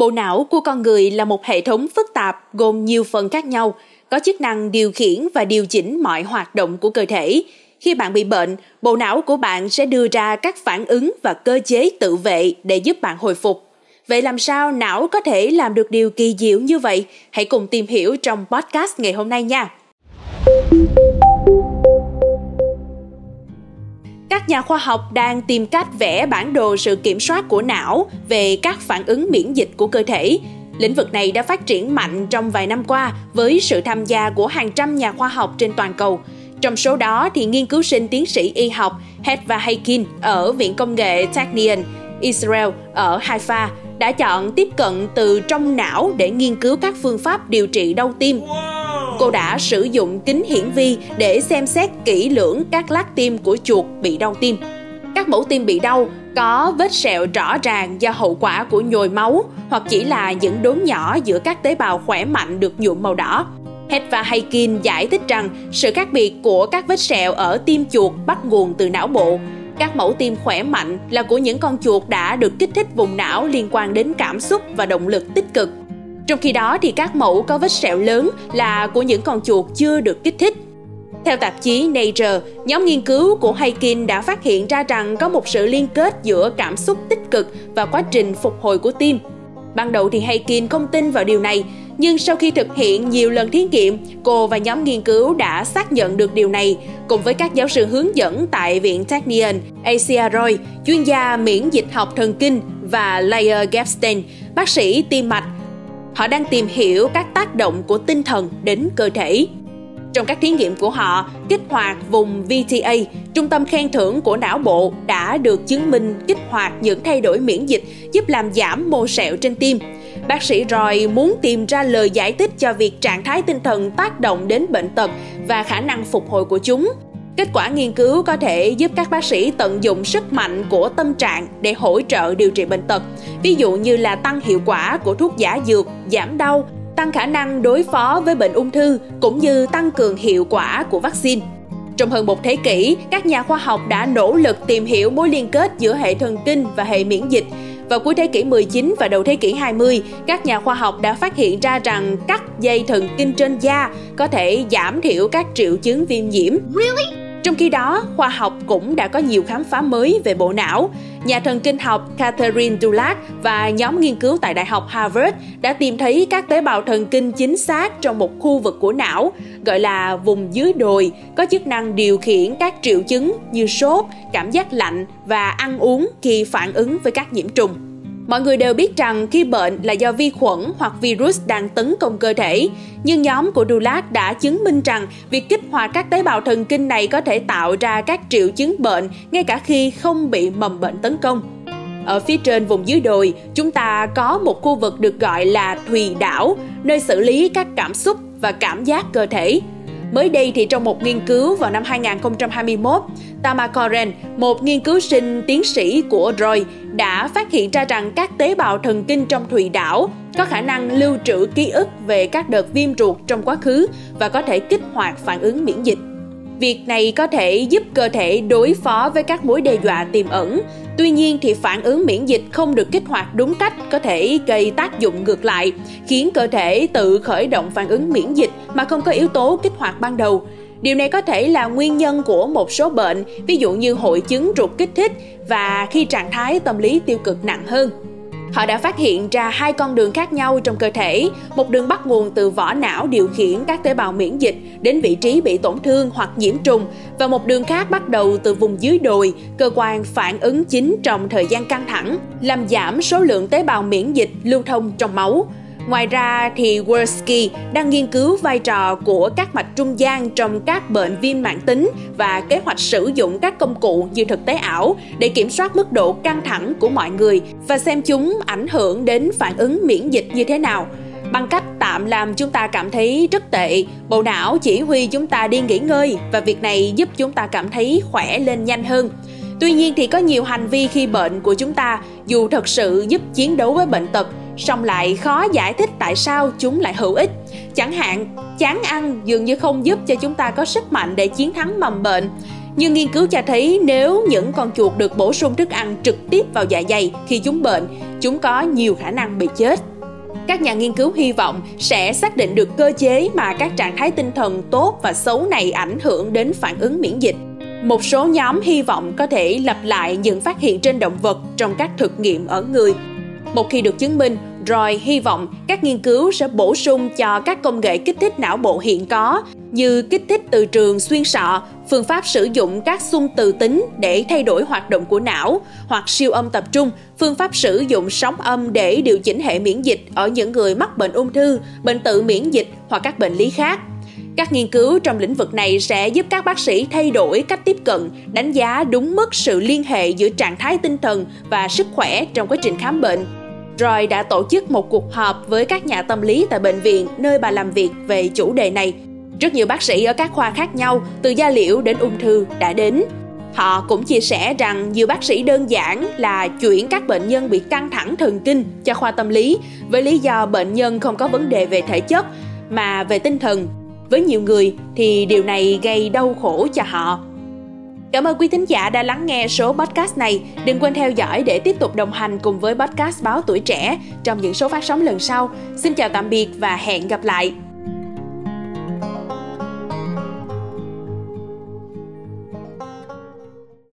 Bộ não của con người là một hệ thống phức tạp gồm nhiều phần khác nhau, có chức năng điều khiển và điều chỉnh mọi hoạt động của cơ thể. Khi bạn bị bệnh, bộ não của bạn sẽ đưa ra các phản ứng và cơ chế tự vệ để giúp bạn hồi phục. Vậy làm sao não có thể làm được điều kỳ diệu như vậy? Hãy cùng tìm hiểu trong podcast ngày hôm nay nha. Các nhà khoa học đang tìm cách vẽ bản đồ sự kiểm soát của não về các phản ứng miễn dịch của cơ thể. Lĩnh vực này đã phát triển mạnh trong vài năm qua với sự tham gia của hàng trăm nhà khoa học trên toàn cầu. Trong số đó thì nghiên cứu sinh tiến sĩ y học Hedva Haykin ở Viện Công nghệ Technion, Israel ở Haifa đã chọn tiếp cận từ trong não để nghiên cứu các phương pháp điều trị đau tim. Cô đã sử dụng kính hiển vi để xem xét kỹ lưỡng các lát tim của chuột bị đau tim. Các mẫu tim bị đau có vết sẹo rõ ràng do hậu quả của nhồi máu hoặc chỉ là những đốm nhỏ giữa các tế bào khỏe mạnh được nhuộm màu đỏ. Het và Haykin giải thích rằng sự khác biệt của các vết sẹo ở tim chuột bắt nguồn từ não bộ. Các mẫu tim khỏe mạnh là của những con chuột đã được kích thích vùng não liên quan đến cảm xúc và động lực tích cực. Trong khi đó thì các mẫu có vết sẹo lớn là của những con chuột chưa được kích thích. Theo tạp chí Nature, nhóm nghiên cứu của Haykin đã phát hiện ra rằng có một sự liên kết giữa cảm xúc tích cực và quá trình phục hồi của tim. Ban đầu thì Haykin không tin vào điều này, nhưng sau khi thực hiện nhiều lần thí nghiệm, cô và nhóm nghiên cứu đã xác nhận được điều này cùng với các giáo sư hướng dẫn tại Viện Technion, Asia Roy, chuyên gia miễn dịch học thần kinh và Leia Gepstein, bác sĩ tim mạch. Họ đang tìm hiểu các tác động của tinh thần đến cơ thể. Trong các thí nghiệm của họ, kích hoạt vùng VTA, trung tâm khen thưởng của não bộ đã được chứng minh kích hoạt những thay đổi miễn dịch giúp làm giảm mô sẹo trên tim. Bác sĩ Roy muốn tìm ra lời giải thích cho việc trạng thái tinh thần tác động đến bệnh tật và khả năng phục hồi của chúng. Kết quả nghiên cứu có thể giúp các bác sĩ tận dụng sức mạnh của tâm trạng để hỗ trợ điều trị bệnh tật, ví dụ như là tăng hiệu quả của thuốc giả dược, giảm đau, tăng khả năng đối phó với bệnh ung thư cũng như tăng cường hiệu quả của vaccine. Trong hơn một thế kỷ, các nhà khoa học đã nỗ lực tìm hiểu mối liên kết giữa hệ thần kinh và hệ miễn dịch. Vào cuối thế kỷ 19 và đầu thế kỷ 20, các nhà khoa học đã phát hiện ra rằng cắt dây thần kinh trên da có thể giảm thiểu các triệu chứng viêm nhiễm. Really? Trong khi đó, khoa học cũng đã có nhiều khám phá mới về bộ não. Nhà thần kinh học Catherine Dulac và nhóm nghiên cứu tại Đại học Harvard đã tìm thấy các tế bào thần kinh chính xác trong một khu vực của não, gọi là vùng dưới đồi, có chức năng điều khiển các triệu chứng như sốt, cảm giác lạnh và ăn uống khi phản ứng với các nhiễm trùng. Mọi người đều biết rằng khi bệnh là do vi khuẩn hoặc virus đang tấn công cơ thể, nhưng nhóm của Dulac đã chứng minh rằng việc kích hoạt các tế bào thần kinh này có thể tạo ra các triệu chứng bệnh ngay cả khi không bị mầm bệnh tấn công. Ở phía trên vùng dưới đồi, chúng ta có một khu vực được gọi là thùy đảo, nơi xử lý các cảm xúc và cảm giác cơ thể. Mới đây thì trong một nghiên cứu vào năm 2021, Tama Koren, một nghiên cứu sinh tiến sĩ của Roy, đã phát hiện ra rằng các tế bào thần kinh trong thùy đảo có khả năng lưu trữ ký ức về các đợt viêm ruột trong quá khứ và có thể kích hoạt phản ứng miễn dịch. Việc này có thể giúp cơ thể đối phó với các mối đe dọa tiềm ẩn. Tuy nhiên thì phản ứng miễn dịch không được kích hoạt đúng cách có thể gây tác dụng ngược lại, khiến cơ thể tự khởi động phản ứng miễn dịch mà không có yếu tố kích hoạt ban đầu. Điều này có thể là nguyên nhân của một số bệnh, ví dụ như hội chứng ruột kích thích và khi trạng thái tâm lý tiêu cực nặng hơn. Họ đã phát hiện ra hai con đường khác nhau trong cơ thể, một đường bắt nguồn từ vỏ não điều khiển các tế bào miễn dịch đến vị trí bị tổn thương hoặc nhiễm trùng và một đường khác bắt đầu từ vùng dưới đồi, cơ quan phản ứng chính trong thời gian căng thẳng, làm giảm số lượng tế bào miễn dịch lưu thông trong máu. Ngoài ra thì Worski đang nghiên cứu vai trò của các mạch trung gian trong các bệnh viêm mãn tính và kế hoạch sử dụng các công cụ như thực tế ảo để kiểm soát mức độ căng thẳng của mọi người và xem chúng ảnh hưởng đến phản ứng miễn dịch như thế nào. Bằng cách tạm làm chúng ta cảm thấy rất tệ, bộ não chỉ huy chúng ta đi nghỉ ngơi và việc này giúp chúng ta cảm thấy khỏe lên nhanh hơn. Tuy nhiên thì có nhiều hành vi khi bệnh của chúng ta dù thật sự giúp chiến đấu với bệnh tật song lại khó giải thích tại sao chúng lại hữu ích. Chẳng hạn, chán ăn dường như không giúp cho chúng ta có sức mạnh để chiến thắng mầm bệnh. Nhưng nghiên cứu cho thấy nếu những con chuột được bổ sung thức ăn trực tiếp vào dạ dày khi chúng bệnh, chúng có nhiều khả năng bị chết. Các nhà nghiên cứu hy vọng sẽ xác định được cơ chế mà các trạng thái tinh thần tốt và xấu này ảnh hưởng đến phản ứng miễn dịch. Một số nhóm hy vọng có thể lặp lại những phát hiện trên động vật trong các thực nghiệm ở người. Một khi được chứng minh, Roy hy vọng các nghiên cứu sẽ bổ sung cho các công nghệ kích thích não bộ hiện có như kích thích từ trường xuyên sọ, phương pháp sử dụng các xung từ tính để thay đổi hoạt động của não, hoặc siêu âm tập trung, phương pháp sử dụng sóng âm để điều chỉnh hệ miễn dịch ở những người mắc bệnh ung thư, bệnh tự miễn dịch hoặc các bệnh lý khác. Các nghiên cứu trong lĩnh vực này sẽ giúp các bác sĩ thay đổi cách tiếp cận, đánh giá đúng mức sự liên hệ giữa trạng thái tinh thần và sức khỏe trong quá trình khám bệnh. Roy đã tổ chức một cuộc họp với các nhà tâm lý tại bệnh viện nơi bà làm việc về chủ đề này. Rất nhiều bác sĩ ở các khoa khác nhau, từ da liễu đến ung thư đã đến. Họ cũng chia sẻ rằng nhiều bác sĩ đơn giản là chuyển các bệnh nhân bị căng thẳng thần kinh cho khoa tâm lý với lý do bệnh nhân không có vấn đề về thể chất mà về tinh thần. Với nhiều người thì điều này gây đau khổ cho họ. Cảm ơn quý thính giả đã lắng nghe số podcast này. Đừng quên theo dõi để tiếp tục đồng hành cùng với podcast Báo Tuổi Trẻ trong những số phát sóng lần sau. Xin chào tạm biệt và hẹn gặp lại.